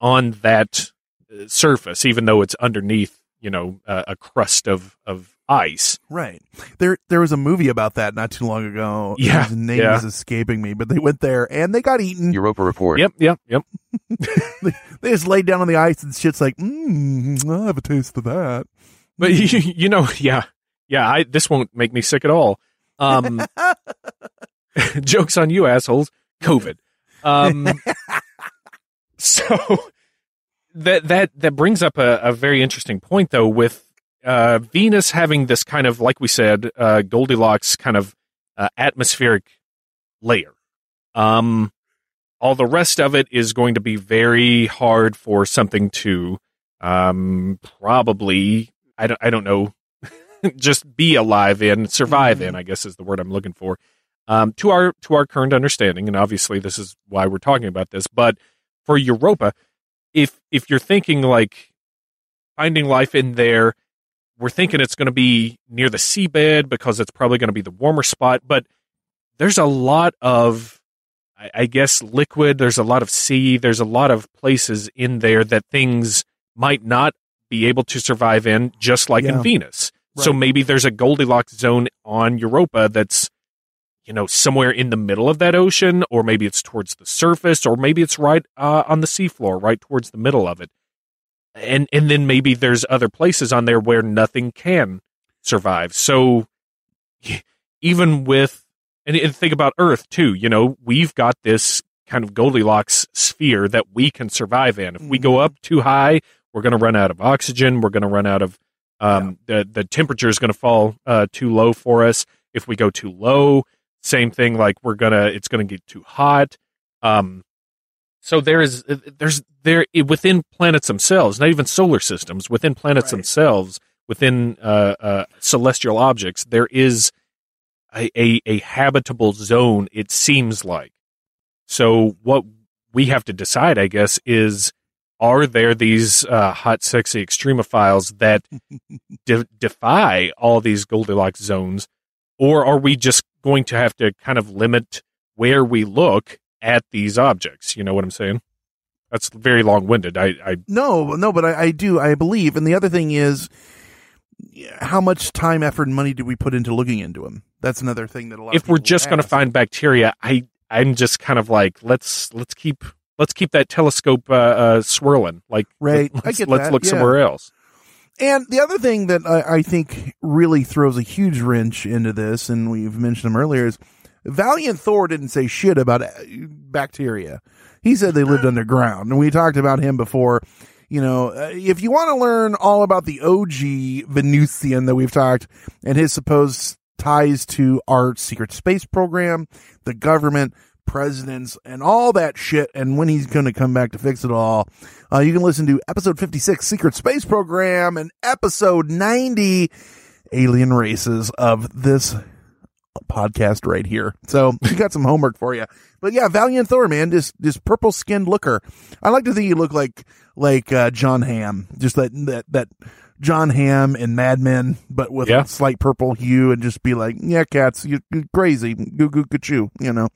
on that uh, surface, even though it's underneath you know uh, a crust of of ice. Right. There there was a movie about that not too long ago. Yeah, His name yeah. is escaping me, but they went there and they got eaten. Europa Report. Yep, yep, yep. they, they just laid down on the ice and shit's like, mm, I'll have a taste of that. But you, you know, yeah, yeah. I this won't make me sick at all. Um, jokes on you, assholes. COVID. Um, so that that that brings up a, a very interesting point, though, with uh, Venus having this kind of, like we said, uh, Goldilocks kind of uh, atmospheric layer. Um, all the rest of it is going to be very hard for something to um, probably I don't I don't know just be alive in survive in I guess is the word I'm looking for um, to our to our current understanding and obviously this is why we're talking about this but for Europa if if you're thinking like finding life in there we're thinking it's going to be near the seabed because it's probably going to be the warmer spot but there's a lot of I, I guess liquid there's a lot of sea there's a lot of places in there that things might not be able to survive in just like Yeah. in Venus so maybe there's a Goldilocks zone on Europa that's you know somewhere in the middle of that ocean or maybe it's towards the surface or maybe it's right uh, on the seafloor right towards the middle of it. And and then maybe there's other places on there where nothing can survive. So even with and, and think about earth too you know we've got this kind of goldilocks sphere that we can survive in. If we go up too high we're going to run out of oxygen we're going to run out of um, the the temperature is going to fall uh, too low for us. If we go too low same thing like we're gonna it's gonna get too hot. Um so there is there's there within planets themselves not even solar systems within planets themselves within uh, uh celestial objects there is a, a a habitable zone it seems like. So what we have to decide, I guess, is are there these uh, hot, sexy extremophiles that de- defy all these Goldilocks zones, or are we just going to have to kind of limit where we look at these objects? You know what I'm saying? That's very long winded. I, I No, no, but I, I do. I believe. And the other thing is, how much time, effort, and money do we put into looking into them? That's another thing that a lot. if we're just going to find bacteria, I I'm just kind of like let's let's keep let's keep that telescope uh, uh, swirling. Like Right. I let's, get let's that, look yeah. somewhere else. And the other thing that I, I think really throws a huge wrench into this, and we've mentioned them earlier, is Valiant Thor didn't say shit about uh, bacteria. He said they lived underground, and we talked about him before. You know, uh, if you want to learn all about the OG Venusian that we've talked and his supposed ties to our secret space program, the government, presidents, and all that shit, and when he's going to come back to fix it all, uh, you can listen to episode 56, Secret Space Program, and episode 90, Alien Races of this podcast right here. So we got some homework for you. But yeah, Valiant Thor, man, this this purple skinned looker. I like to think you look like like uh, Jon Hamm, just that that that Jon Hamm in Mad Men, but with Yeah. a slight purple hue, and just be like, yeah, cats, you, you're crazy, goo goo goo you know.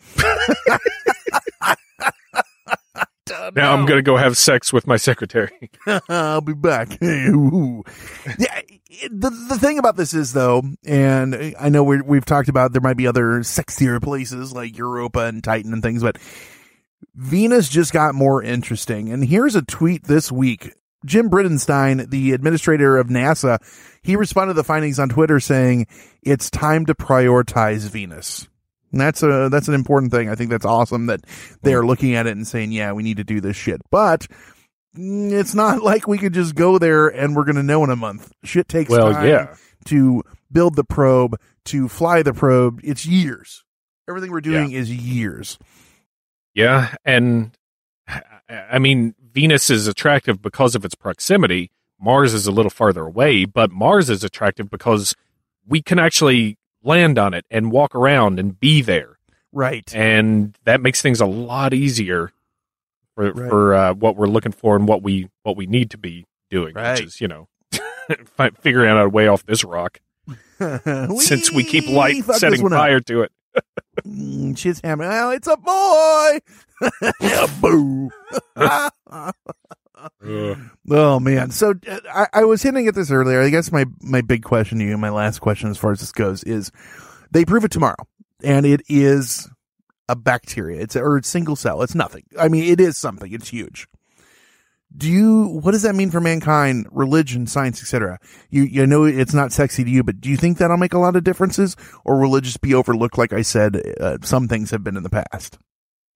Now I'm going to go have sex with my secretary. I'll be back. Ooh. yeah, the the thing about this is though, and I know we we've talked about there might be other sexier places like Europa and Titan and things, but Venus just got more interesting. And here's a tweet this week. Jim Bridenstine, the administrator of NASA, he responded to the findings on Twitter saying it's time to prioritize Venus. And that's a that's an important thing. I think that's awesome that they're looking at it and saying, "Yeah, we need to do this shit." But it's not like we could just go there and we're going to know in a month. Shit takes Well, time yeah. to build the probe, to fly the probe. It's years. Everything we're doing is years. Yeah, and I mean Venus is attractive because of its proximity. Mars is a little farther away, but Mars is attractive because we can actually land on it and walk around and be there. Right. And that makes things a lot easier for Right. for uh, what we're looking for and what we what we need to be doing, Right. which is, you know, figuring out a way off this rock since we keep light setting one up. fire to it. Mm, shit's happening. Well, it's a boy. yeah, boo. Oh man. So uh, I, I was hinting at this earlier. I guess my my big question to you, my last question as far as this goes, is they prove it tomorrow, and it is a bacteria. It's a, or it's single cell. It's nothing. I mean, it is something. It's huge. Do you? What does that mean for mankind, religion, science, etc.? You you know it's not sexy to you, but do you think that'll make a lot of differences, or will it just be overlooked? Like I said, uh, some things have been in the past.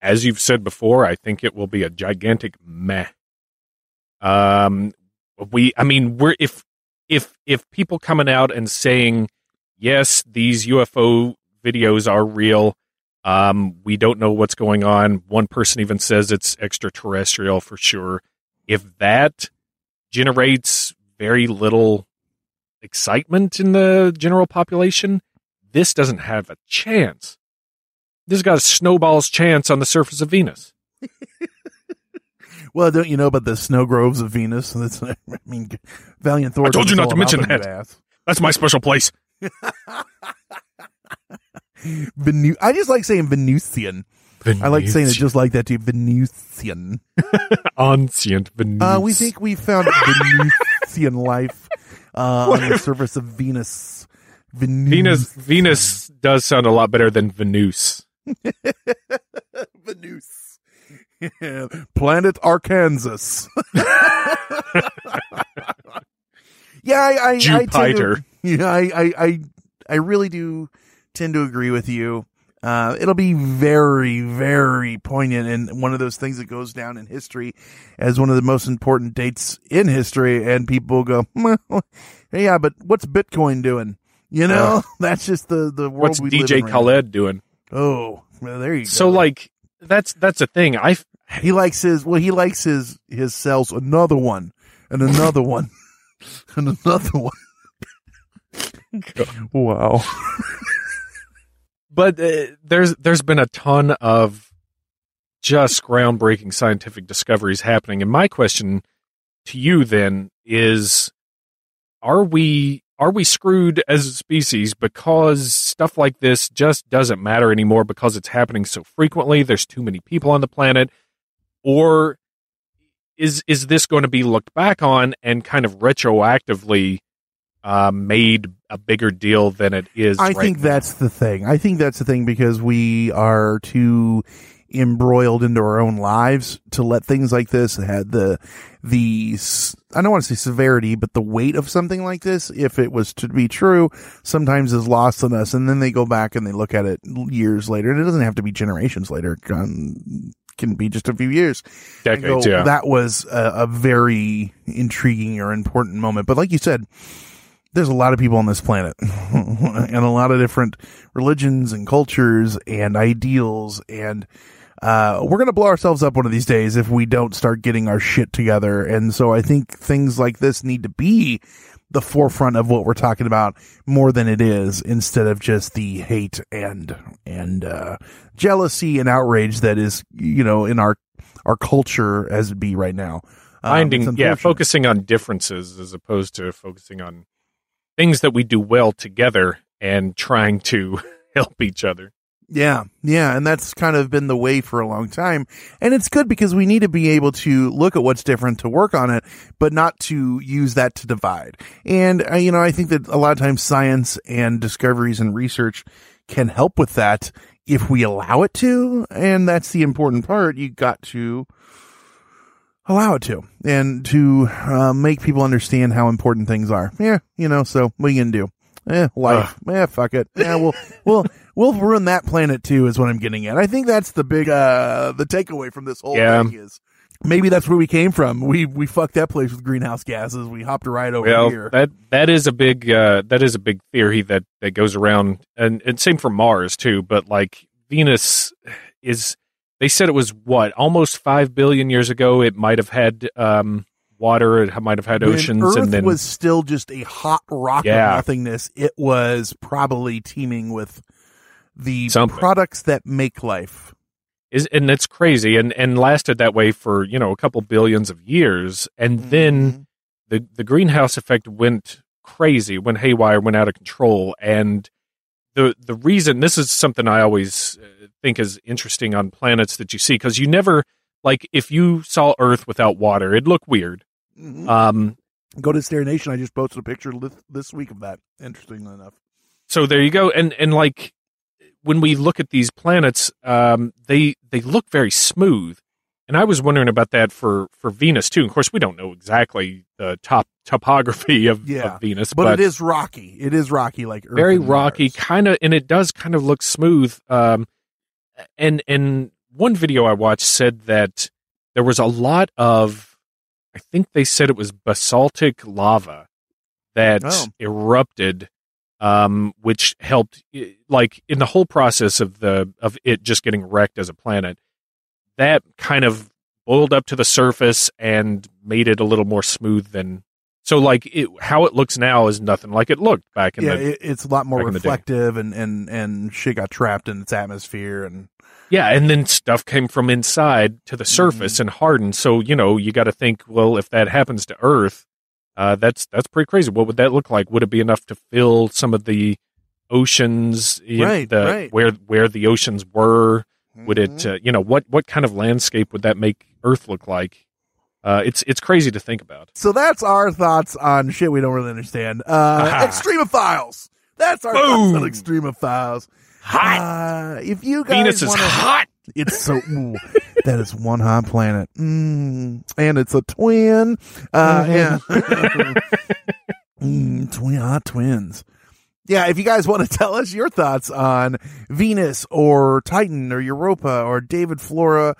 as you've said before, I think it will be a gigantic meh. Um, we, I mean, we're if if if people coming out and saying yes, these UFO videos are real. Um, we don't know what's going on. One person even says it's extraterrestrial for sure. If that generates very little excitement in the general population, this doesn't have a chance. This has got a snowball's chance on the surface of Venus. Well, don't you know about the snow groves of Venus? That's I mean, Valiant Thor. I told you not to mention that. ass. That's my special place. Venu- I just like saying Venusian. I like saying it just like that too. Venusian. Ancient Venus. Uh, we think we found Venusian life uh, on the surface of Venus. Venus. Venus Venus does sound a lot better than Venus. Venus. Planet Arkansas. yeah, I, I, I tend to, Jupiter. yeah, I, I, I, I really do tend to agree with you. Uh, it'll be very, very poignant and one of those things that goes down in history as one of the most important dates in history. And people go, well, yeah, but what's Bitcoin doing? You know, that's just the, the world What's we live DJ in right Khaled doing? Oh, well, there you go. So like that's that's a thing. I he likes his well he likes his his cells. Another one. And another one. And another one. Wow. But uh, there's there's been a ton of just groundbreaking scientific discoveries happening. And my question to you then is are we are we screwed as a species because stuff like this just doesn't matter anymore because it's happening so frequently? There's too many people on the planet or is is this going to be looked back on and kind of retroactively uh, made a bigger deal than it is I right think now? that's the thing. I think that's the thing because we are too embroiled into our own lives to let things like this had the the I don't want to say severity, but the weight of something like this, if it was to be true, sometimes is lost on us, and then they go back and they look at it years later, and it doesn't have to be generations later. Can, be just a few years. Decades, go, yeah. That was a, a very intriguing or important moment. But like you said, there's a lot of people on this planet and a lot of different religions and cultures and ideals and uh, we're going to blow ourselves up one of these days if we don't start getting our shit together. And so I think things like this need to be the forefront of what we're talking about more than it is instead of just the hate and, and, uh, jealousy and outrage that is, you know, in our, our culture as it be right now. Um, finding yeah focusing on differences as opposed to focusing on things that we do well together and trying to help each other Yeah, yeah, and that's kind of been the way for a long time. And it's good because we need to be able to look at what's different to work on it, but not to use that to divide. And, uh, you know, I think that a lot of times science and discoveries and research can help with that if we allow it to. And that's the important part. You got to allow it to and to uh, make people understand how important things are. Yeah, you know, so what are you going to do? Eh, life. Yeah, fuck it. Yeah, we'll, we'll, we'll ruin that planet too is what I'm getting at. I think that's the big, uh, the takeaway from this whole Yeah. thing is maybe that's where we came from. We, we fucked that place with greenhouse gases. We hopped right over well here. that that is a big uh that is a big theory that that goes around and and same for mars too but like venus is they said it was what almost 5 billion years ago it might have had um water it might have had When oceans Earth and then was still just a hot rock Yeah. of nothingness. It was probably teeming with the Something. products that make life. is and it's crazy and and lasted that way for you know a couple billions of years and Mm-hmm. then the the greenhouse effect went crazy went haywire went out of control and the the reason this is something i always uh, think is interesting on planets that you see because you never like if you saw earth without water it'd look weird Mhm. um Go to Hysteria Nation. I just posted a picture this, this week of that. Interestingly enough. so there you go and and like when we look at these planets um they they look very smooth and i was wondering about that for for venus too of course we don't know exactly the top topography of, Yeah, of venus but, it is rocky. It is rocky, like Earth very rocky kind of and it does kind of look smooth um and and one video i watched said that there was a lot of i think they said it was basaltic lava that Oh. erupted um which helped like in the whole process of the of it just getting wrecked as a planet that kind of boiled up to the surface and made it a little more smooth than so like it, how it looks now is nothing like it looked back in yeah, the it, it's a lot more back in the day. reflective, and and and shit got trapped in its atmosphere, and Yeah, and then stuff came from inside to the surface Mm-hmm. and hardened. So you know, you got to think, well, if that happens to Earth, uh, that's that's pretty crazy. What would that look like? Would it be enough to fill some of the oceans, you know, Right, the, right. where where the oceans were? Would it, Mm-hmm. uh, you know, what what kind of landscape would that make Earth look like? Uh, it's it's crazy to think about. So that's our thoughts on shit we don't really understand. Uh. Extremophiles. That's our Boom. thoughts on Extremophiles. Hot. Uh, if you guys Venus is wanna, hot. It's so ooh, that is one hot planet, mm, and it's a twin. Uh, yeah, mm, twin hot twins. Yeah, if you guys want to tell us your thoughts on Venus or Titan or Europa or David Flora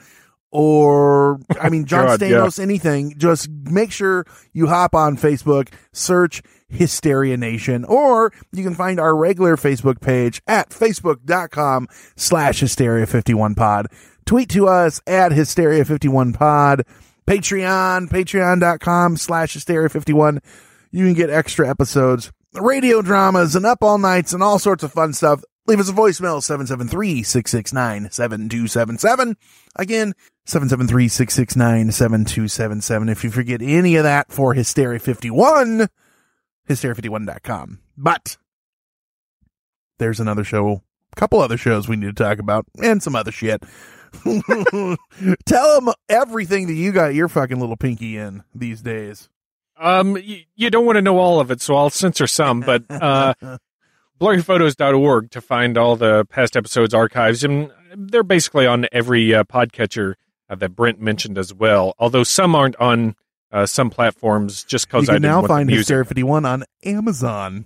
or I mean John God, yeah. Anything, just make sure you hop on Facebook, search Hysteria Nation, or you can find our regular Facebook page at facebook.com slash hysteria51pod. Tweet to us at hysteria51pod. Patreon, patreon.com slash hysteria51. You can get extra episodes, radio dramas, and up all nights, and all sorts of fun stuff. Leave us a voicemail, 773-669-7277. Again, 773-669-7277. If you forget any of that for Hysteria 51, hysteria51.com. But there's another show, a couple other shows we need to talk about, and some other shit. Tell them everything that you got your fucking little pinky in these days. Um, you, you don't want to know all of it, so I'll censor some, but uh, blurryphotos.org to find all the past episodes archives, and they're basically on every uh, podcatcher uh, that Brent mentioned as well. Although some aren't on uh, some platforms, just because I didn't now find. Hysteria 51 on Amazon.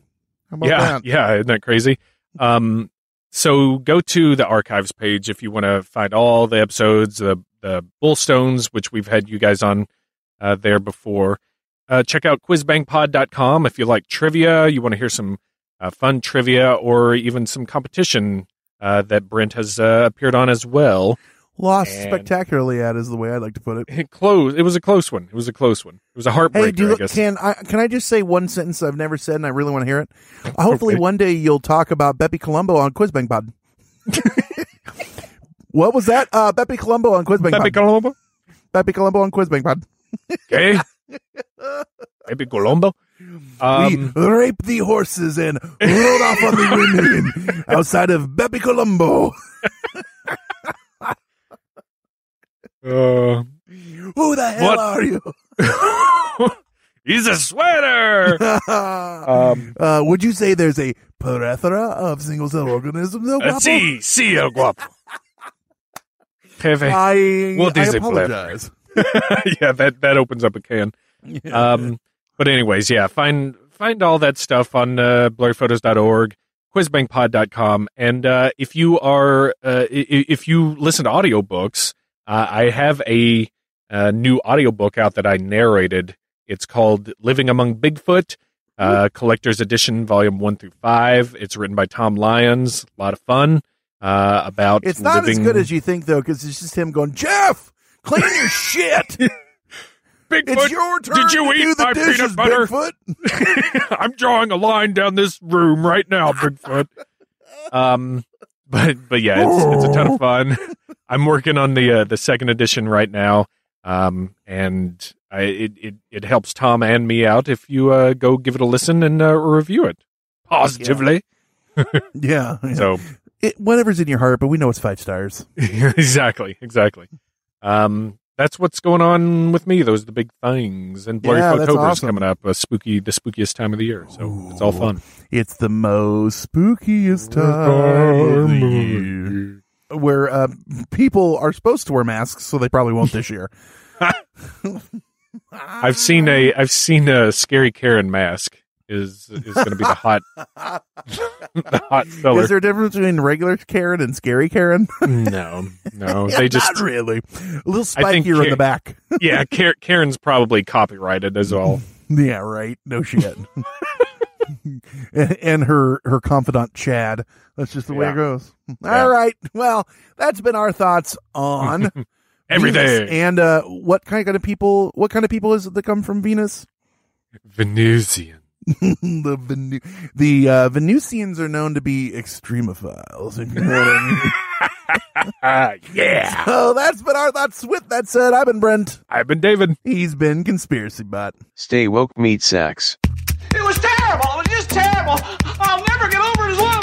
How about yeah, that? yeah, isn't that crazy? Um, so go to the archives page if you want to find all the episodes, the the Bullstones, which we've had you guys on uh, there before. Uh, check out quizbangpod.com if you like trivia, you want to hear some uh, fun trivia, or even some competition uh, that Brent has uh, appeared on as well. Lost And- spectacularly at is the way I like to put it. It close. It was a close one. It was a close one. It was a heartbreaker. Hey, do you, I guess. can I can I just say one sentence I've never said and I really want to hear it? Hopefully Okay. one day you'll talk about Bepi Colombo on Quizbang Pod. what was that? Uh, Bepi Colombo on Quizbang Pod. Colombo. Bepi Colombo on Quizbang Pod. Okay. Pepe Colombo. Um, we raped the horses and rode off on the women outside of Bepi Colombo. Uh, Who the hell What? are you? He's a sweater. Um, uh, would you say there's a plethora of single cell organisms? Uh, guapo? sí, sí, el guapo. Pepe. I, Walt I Disney apologize. yeah, that that opens up a can. Um, but anyways, yeah, find find all that stuff on uh, blurryphotos.org, quizbangpod.com, and uh, if you are uh, i- i- if you listen to audiobooks, uh, I have a, uh new audiobook out that I narrated. It's called Living Among Bigfoot, uh, Collector's Edition, Volume One through Five. It's written by Tom Lyons. A lot of fun uh, about It's not living. as good as you think, though, because it's just him going, Jeff, clean your shit. Bigfoot, it's your turn did you eat my dishes, peanut butter? Bigfoot. I'm drawing a line down this room right now, Bigfoot. Um, but but yeah, it's it's a ton of fun. I'm working on the uh, the second edition right now. Um, and I it, it it helps Tom and me out if you uh go give it a listen and uh, review it positively. Yeah. yeah. So It, whatever's in your heart, but we know it's five stars. exactly, exactly. Um, that's what's going on with me. Those are the big things, and Blurry Yeah, October is awesome. coming up. A spooky, the spookiest time of the year. So it's all fun. It's the most spookiest time of the year. Where uh, people are supposed to wear masks, so they probably won't this year. I've seen a I've seen a scary Karen mask is is going to be the hot the hot seller. Is there a difference between regular Karen and scary Karen? no, no, Yeah, they just not really. A little think here in the back. yeah, Karen, Karen's probably copyrighted as well. Yeah, right. No shit. and, her her confidant Chad. That's just the way it goes. Yeah. All right. Well, that's been our thoughts on Everything. Venus. And uh, what kind of people? What kind of people is it that come from Venus? Venusian. the Venu- the uh, Venusians are known to be extremophiles. you know what I mean. yeah. So that's been our thoughts. With that said, I've been Brent. I've been David. He's been Conspiracy Bot. Stay woke, meat sacks. It was terrible. It was just terrible. I'll never get over it as long as I live.